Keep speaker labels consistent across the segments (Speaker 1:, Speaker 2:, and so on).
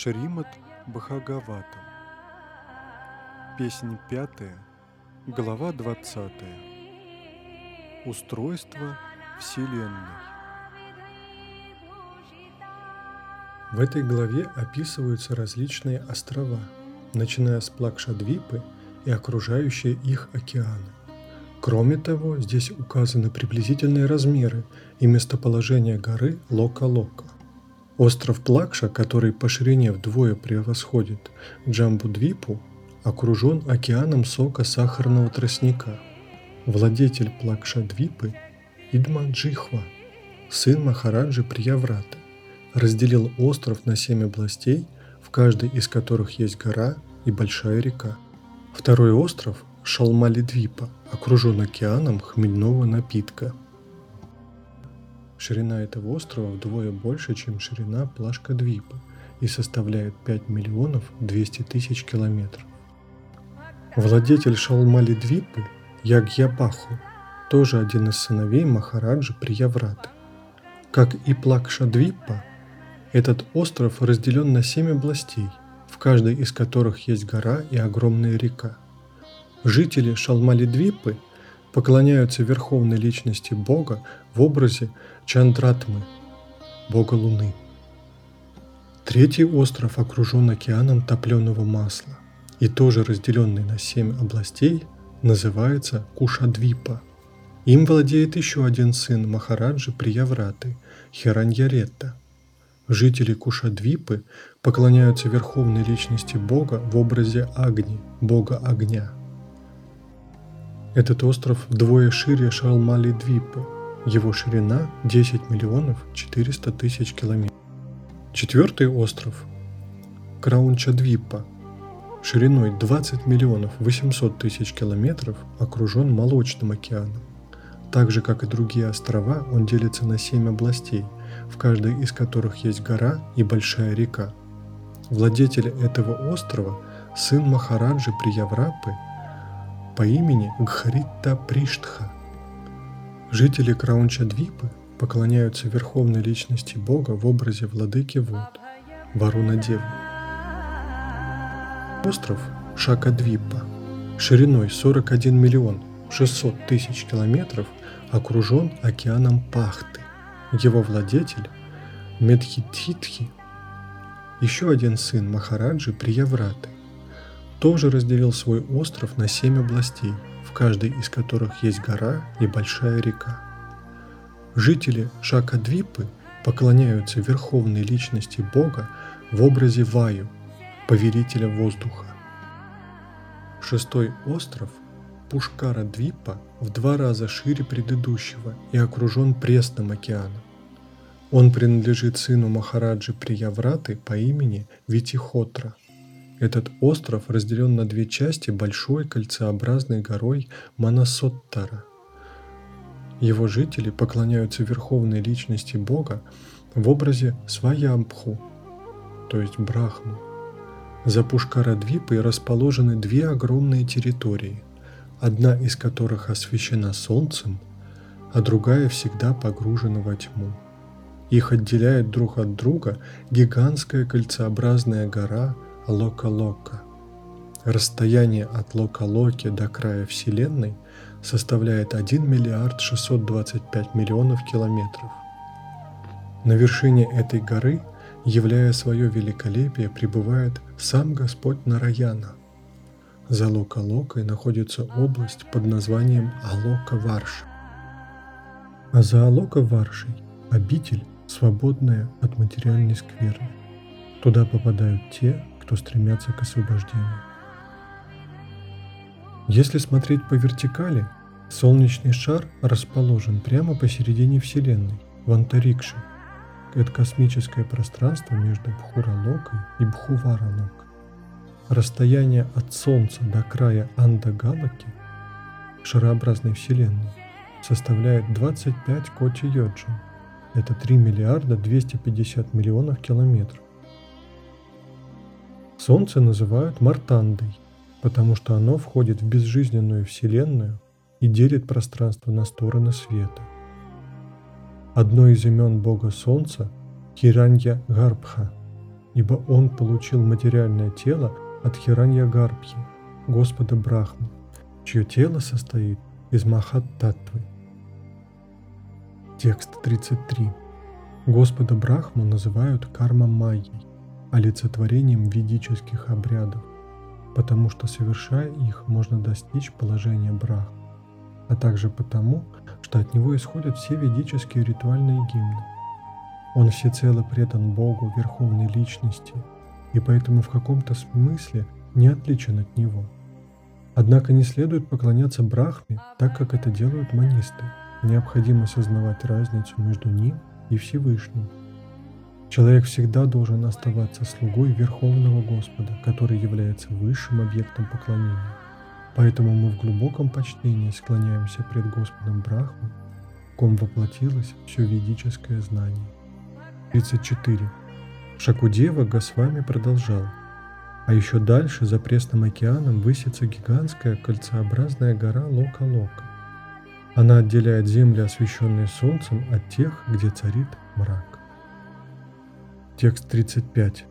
Speaker 1: Шримат Бхагаватам. Песнь пятая, глава двадцатая. Устройство Вселенной. В этой главе описываются различные острова, начиная с Плакшадвипы и окружающие их океаны. Кроме того, здесь указаны приблизительные размеры и местоположение горы Лока-Лока. Остров Плакша, который по ширине вдвое превосходит Джамбудвипу, окружен океаном сока сахарного тростника. Владетель Плакша-Двипы Идмаджихва, сын Махараджи Прияврата, разделил остров на семь областей, в каждой из которых есть гора и большая река. Второй остров Шалмалидвипа окружен океаном хмельного напитка – Ширина этого острова вдвое больше, чем ширина Плашка Двипа и составляет 5 миллионов 200 тысяч километров. Владетель Шалмали Двипы Ягьябаху тоже один из сыновей Махараджи Приявраты. Как и Плакша Двипа, этот остров разделен на семь областей, в каждой из которых есть гора и огромная река. Жители Шалмали Двипы – поклоняются верховной личности Бога в образе Чандратмы, Бога Луны. Третий остров окружен океаном топленого масла и тоже разделенный на семь областей называется Кушадвипа. Им владеет еще один сын Махараджи Приявраты, Хираньяретта. Жители Кушадвипы поклоняются верховной личности Бога в образе Агни, Бога огня – этот остров вдвое шире Шалмали-Двипы. Его ширина 10 миллионов 400 тысяч километров. Четвертый остров – Краунча-Двипа. Шириной 20 миллионов 800 тысяч километров окружен Молочным океаном. Так же, как и другие острова, он делится на 7 областей, в каждой из которых есть гора и большая река. Владетель этого острова – сын Махараджи Прияврапы – по имени Гхаритта Приштха. Жители Краунча-Двипы поклоняются верховной личности Бога в образе владыки вод, Варуна Девы. Остров Шакадвипа шириной 41 миллион 600 тысяч километров окружен океаном Пахты. Его владетель Медхитхитхи, еще один сын Махараджи Приявраты, тоже разделил свой остров на семь областей, в каждой из которых есть гора и большая река. Жители Шакадвипы поклоняются верховной личности Бога в образе Ваю, повелителя воздуха. Шестой остров Пушкара-Двипа в два раза шире предыдущего и окружен пресным океаном. Он принадлежит сыну Махараджи Приявраты по имени Витихотра – этот остров разделен на две части большой кольцеобразной горой Манасоттара. Его жители поклоняются верховной личности Бога в образе Сваямбху, то есть Брахму. За Пушкарадвипой расположены две огромные территории, одна из которых освещена солнцем, а другая всегда погружена во тьму. Их отделяет друг от друга гигантская кольцеобразная гора – Лока-Лока. Расстояние от Лока-Локи до края Вселенной составляет 1 миллиард 625 миллионов километров. На вершине этой горы, являя свое великолепие, пребывает сам Господь Нараяна. За Лока-Локой находится область под названием Алока-Варша. А за Алока-Варшей – обитель, свободная от материальной скверны. Туда попадают те, кто стремятся к освобождению. Если смотреть по вертикали, солнечный шар расположен прямо посередине Вселенной, в антарикше. Это космическое пространство между Бхуралокой и Бхуваралокой. Расстояние от Солнца до края Андагалаки, шарообразной Вселенной, составляет 25 коти йоджин. Это 3 миллиарда 250 миллионов километров. Солнце называют Мартандой, потому что оно входит в безжизненную Вселенную и делит пространство на стороны света. Одно из имен бога Солнца – Хиранья Гарбха. ибо он получил материальное тело от Хиранья Гарбхи, Господа Брахмы, чье тело состоит из Махат-татвы. Текст 33. Господа Брахму называют карма-майей, олицетворением ведических обрядов, потому что совершая их, можно достичь положения Брахмы, а также потому, что от него исходят все ведические ритуальные гимны. Он всецело предан Богу, Верховной Личности, и поэтому в каком-то смысле не отличен от него. Однако не следует поклоняться Брахме, так как это делают манисты. Необходимо сознавать разницу между ним и Всевышним. Человек всегда должен оставаться слугой Верховного Господа, который является высшим объектом поклонения. Поэтому мы в глубоком почтении склоняемся пред Господом Брахмой, ком воплотилось все ведическое знание. 34. Шакудева Госвами продолжал. А еще дальше, за Пресным океаном, высится гигантская кольцеобразная гора Лока-Лока. Она отделяет земли, освещенные солнцем, от тех, где царит мрак. Текст 35.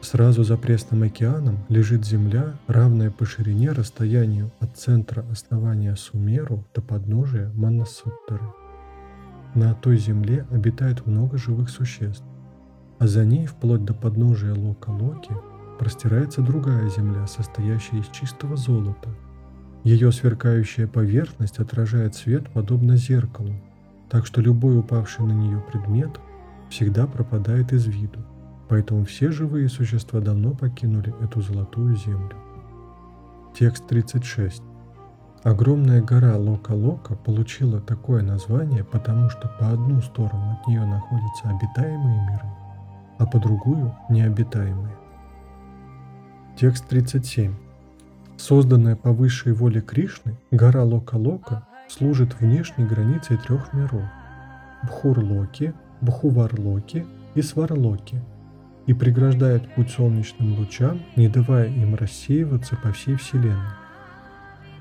Speaker 1: Сразу за Пресным океаном лежит земля, равная по ширине расстоянию от центра основания Сумеру до подножия Манасуттары. На той земле обитает много живых существ, а за ней, вплоть до подножия Лока-Локи, простирается другая земля, состоящая из чистого золота – ее сверкающая поверхность отражает свет подобно зеркалу, так что любой упавший на нее предмет всегда пропадает из виду. Поэтому все живые существа давно покинули эту золотую землю. Текст 36. Огромная гора Лока-Лока получила такое название, потому что по одну сторону от нее находятся обитаемые миры, а по другую – необитаемые. Текст 37. Созданная по высшей воле Кришны, гора Лока-Лока служит внешней границей трех миров – Бхурлоки, Бхуварлоки и Сварлоки и преграждает путь солнечным лучам, не давая им рассеиваться по всей Вселенной.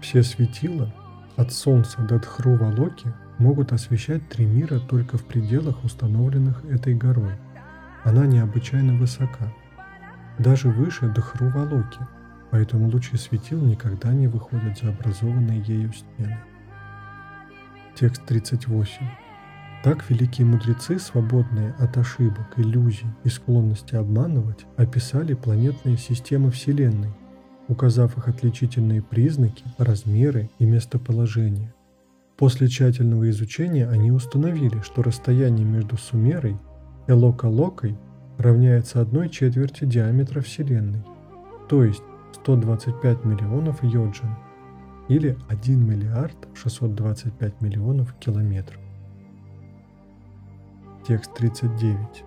Speaker 1: Все светила, от Солнца до Дхрувалоки, могут освещать три мира только в пределах, установленных этой горой. Она необычайно высока, даже выше Дхрувалоки – поэтому лучи светил никогда не выходят за образованные ею стены. Текст 38. Так великие мудрецы, свободные от ошибок, иллюзий и склонности обманывать, описали планетные системы Вселенной, указав их отличительные признаки, размеры и местоположение. После тщательного изучения они установили, что расстояние между Сумерой и Лока-Локой равняется одной четверти диаметра Вселенной, то есть 125 миллионов йоджин или 1 миллиард 625 миллионов километров. Текст 39.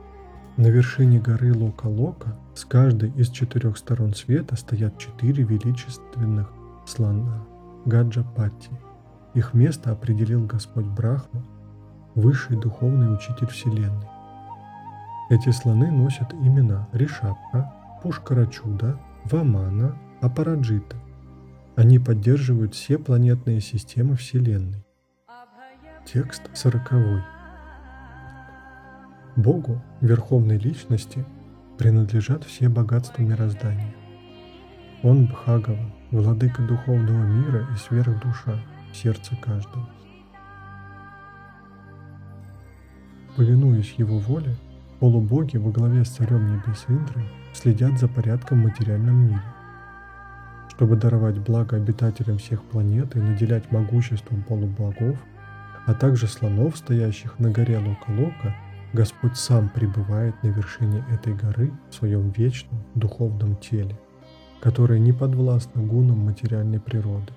Speaker 1: На вершине горы Лока-Лока с каждой из четырех сторон света стоят четыре величественных слона Гаджапати. Их место определил Господь Брахма, высший духовный учитель Вселенной. Эти слоны носят имена Ришапха, Пушкарачуда, Вамана, Апараджита. Они поддерживают все планетные системы Вселенной. Текст сороковой. Богу, Верховной Личности, принадлежат все богатства мироздания. Он Бхагава, владыка духовного мира и сверхдуша, сердце каждого. Повинуясь его воле, полубоги во главе с царем небес Индрой следят за порядком в материальном мире. Чтобы даровать благо обитателям всех планет и наделять могуществом полубогов, а также слонов, стоящих на горе Лока-Лока, Господь сам пребывает на вершине этой горы в своем вечном духовном теле, которое не подвластно гунам материальной природы.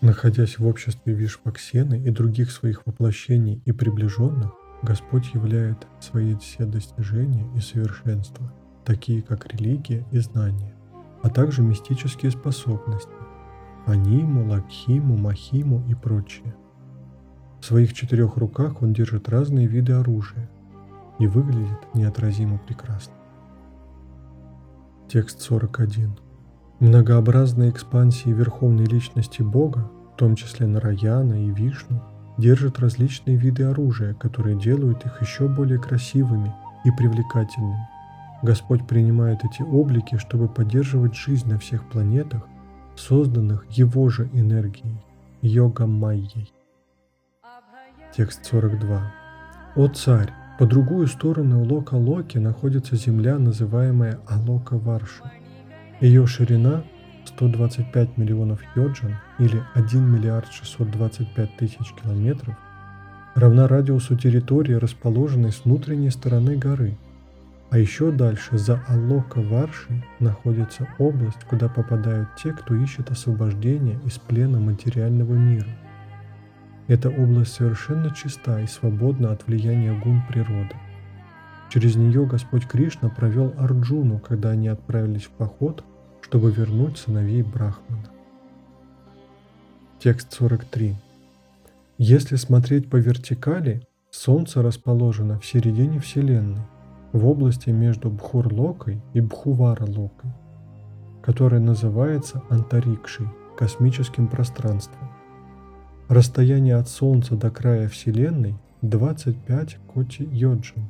Speaker 1: Находясь в обществе Вишваксены и других своих воплощений и приближенных, Господь являет свои все достижения и совершенства, такие как религия и знание, а также мистические способности – аниму, лакхиму, махиму и прочее. В своих четырех руках он держит разные виды оружия и выглядит неотразимо прекрасно. Текст 41. Многообразные экспансии Верховной Личности Бога, в том числе Нараяна и Вишну – держат различные виды оружия, которые делают их еще более красивыми и привлекательным. Господь принимает эти облики, чтобы поддерживать жизнь на всех планетах, созданных Его же энергией, йога-майей. Текст 42. «О царь, по другую сторону Лока-Локи находится земля, называемая Алока-Варша. Ее ширина 125 миллионов йоджан или 1 миллиард 625 тысяч километров равна радиусу территории, расположенной с внутренней стороны горы. А еще дальше, за Алока Варши, находится область, куда попадают те, кто ищет освобождения из плена материального мира. Эта область совершенно чиста и свободна от влияния гун природы. Через нее Господь Кришна провел Арджуну, когда они отправились в поход, чтобы вернуть сыновей Брахмана. Текст 43. Если смотреть по вертикали, Солнце расположено в середине Вселенной, в области между Бхурлокой и Бхувара-локой, которая называется Антарикшей, космическим пространством. Расстояние от Солнца до края Вселенной 25 коти йоджин,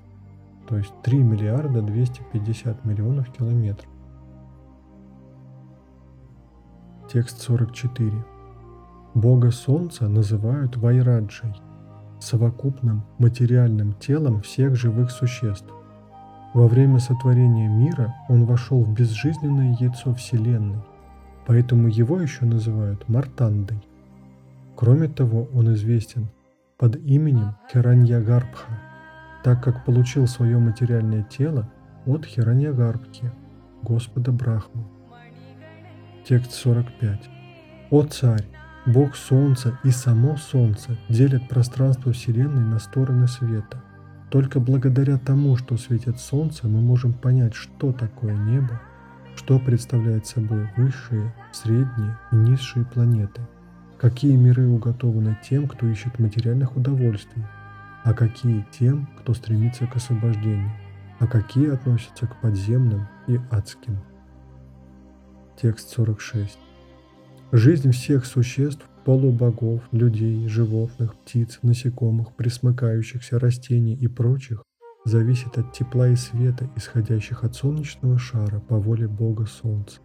Speaker 1: то есть 3 миллиарда 250 миллионов километров. Текст 44. Бога Солнца называют Вайраджей, совокупным материальным телом всех живых существ. Во время сотворения мира он вошел в безжизненное яйцо Вселенной, поэтому его еще называют Мартандой. Кроме того, он известен под именем Хираньягарбха, так как получил свое материальное тело от Хираньягарбхи, Господа Брахмы. Текст 45. «О царь, Бог Солнца и само Солнце делят пространство Вселенной на стороны света. Только благодаря тому, что светит Солнце, мы можем понять, что такое небо, что представляет собой высшие, средние и низшие планеты, какие миры уготованы тем, кто ищет материальных удовольствий, а какие тем, кто стремится к освобождению, а какие относятся к подземным и адским. Текст 46. Жизнь всех существ, полубогов, людей, животных, птиц, насекомых, присмыкающихся растений и прочих зависит от тепла и света, исходящих от солнечного шара по воле Бога Солнца.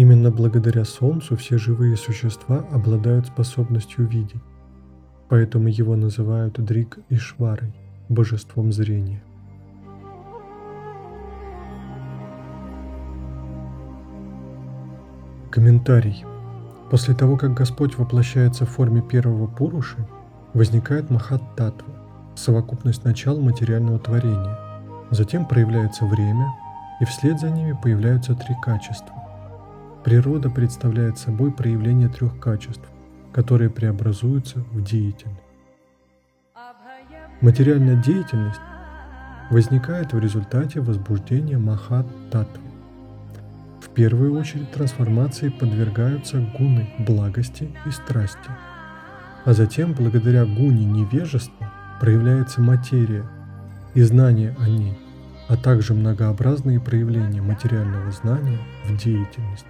Speaker 1: Именно благодаря Солнцу все живые существа обладают способностью видеть, поэтому его называют Дрик Ишварой, божеством зрения. Комментарий. После того, как Господь воплощается в форме первого Пуруши, возникает Махат-Татва, совокупность начал материального творения. Затем проявляется время, и вслед за ними появляются три качества. Природа представляет собой проявление трех качеств, которые преобразуются в деятельность. Материальная деятельность возникает в результате возбуждения Махат-Татвы. В первую очередь трансформации подвергаются гуны благости и страсти. А затем, благодаря гуне невежества, проявляется материя и знание о ней, а также многообразные проявления материального знания в деятельности.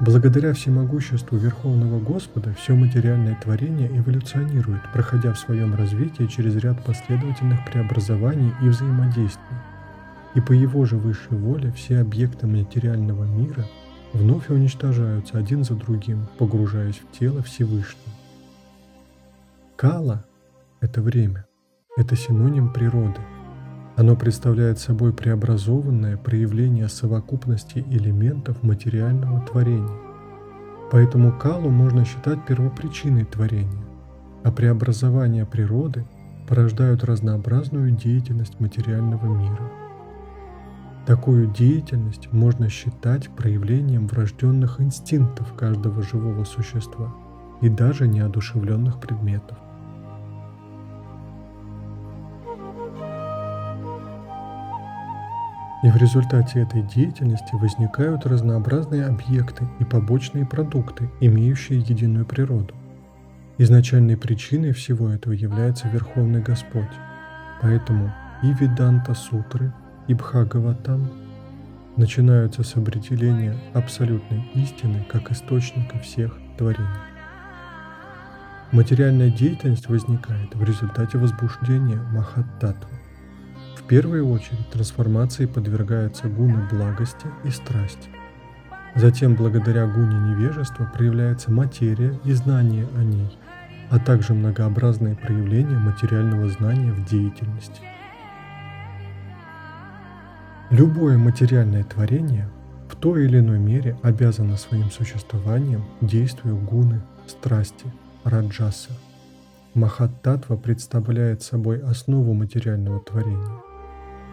Speaker 1: Благодаря всемогуществу Верховного Господа все материальное творение эволюционирует, проходя в своем развитии через ряд последовательных преобразований и взаимодействий и по его же высшей воле все объекты материального мира вновь уничтожаются один за другим, погружаясь в тело Всевышнего. Кала – это время, это синоним природы. Оно представляет собой преобразованное проявление совокупности элементов материального творения. Поэтому Калу можно считать первопричиной творения, а преобразования природы порождают разнообразную деятельность материального мира – Такую деятельность можно считать проявлением врожденных инстинктов каждого живого существа и даже неодушевленных предметов. И в результате этой деятельности возникают разнообразные объекты и побочные продукты, имеющие единую природу. Изначальной причиной всего этого является Верховный Господь. Поэтому и Веданта Сутры, и Бхагаватам начинаются с определения абсолютной истины как источника всех творений. Материальная деятельность возникает в результате возбуждения Махаттатвы. Первую очередь трансформации подвергаются гуны благости и страсти. Затем, благодаря гуне невежества, проявляется материя и знание о ней, а также многообразные проявления материального знания в деятельности. Любое материальное творение в той или иной мере обязано своим существованием действию гуны, страсти, раджаса. Махаттатва представляет собой основу материального творения.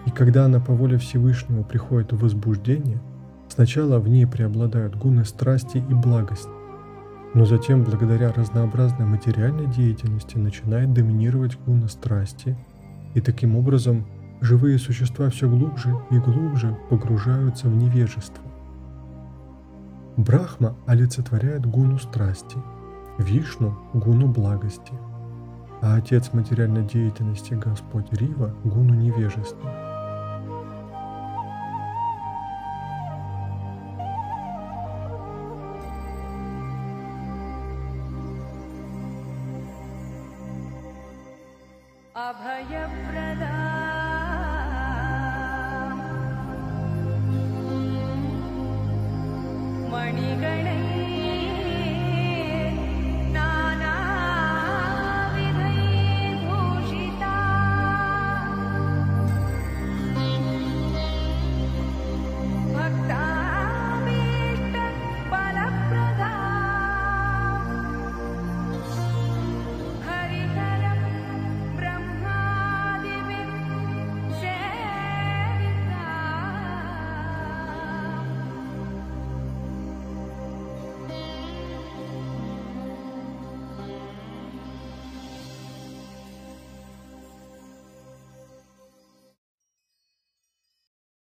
Speaker 1: И когда она по воле Всевышнего приходит в возбуждение – Сначала в ней преобладают гуны страсти и благости, но затем, благодаря разнообразной материальной деятельности, начинает доминировать гуна страсти, и таким образом живые существа все глубже и глубже погружаются в невежество. Брахма олицетворяет гуну страсти, Вишну – гуну благости, а отец материальной деятельности Господь Рива – гуну невежества –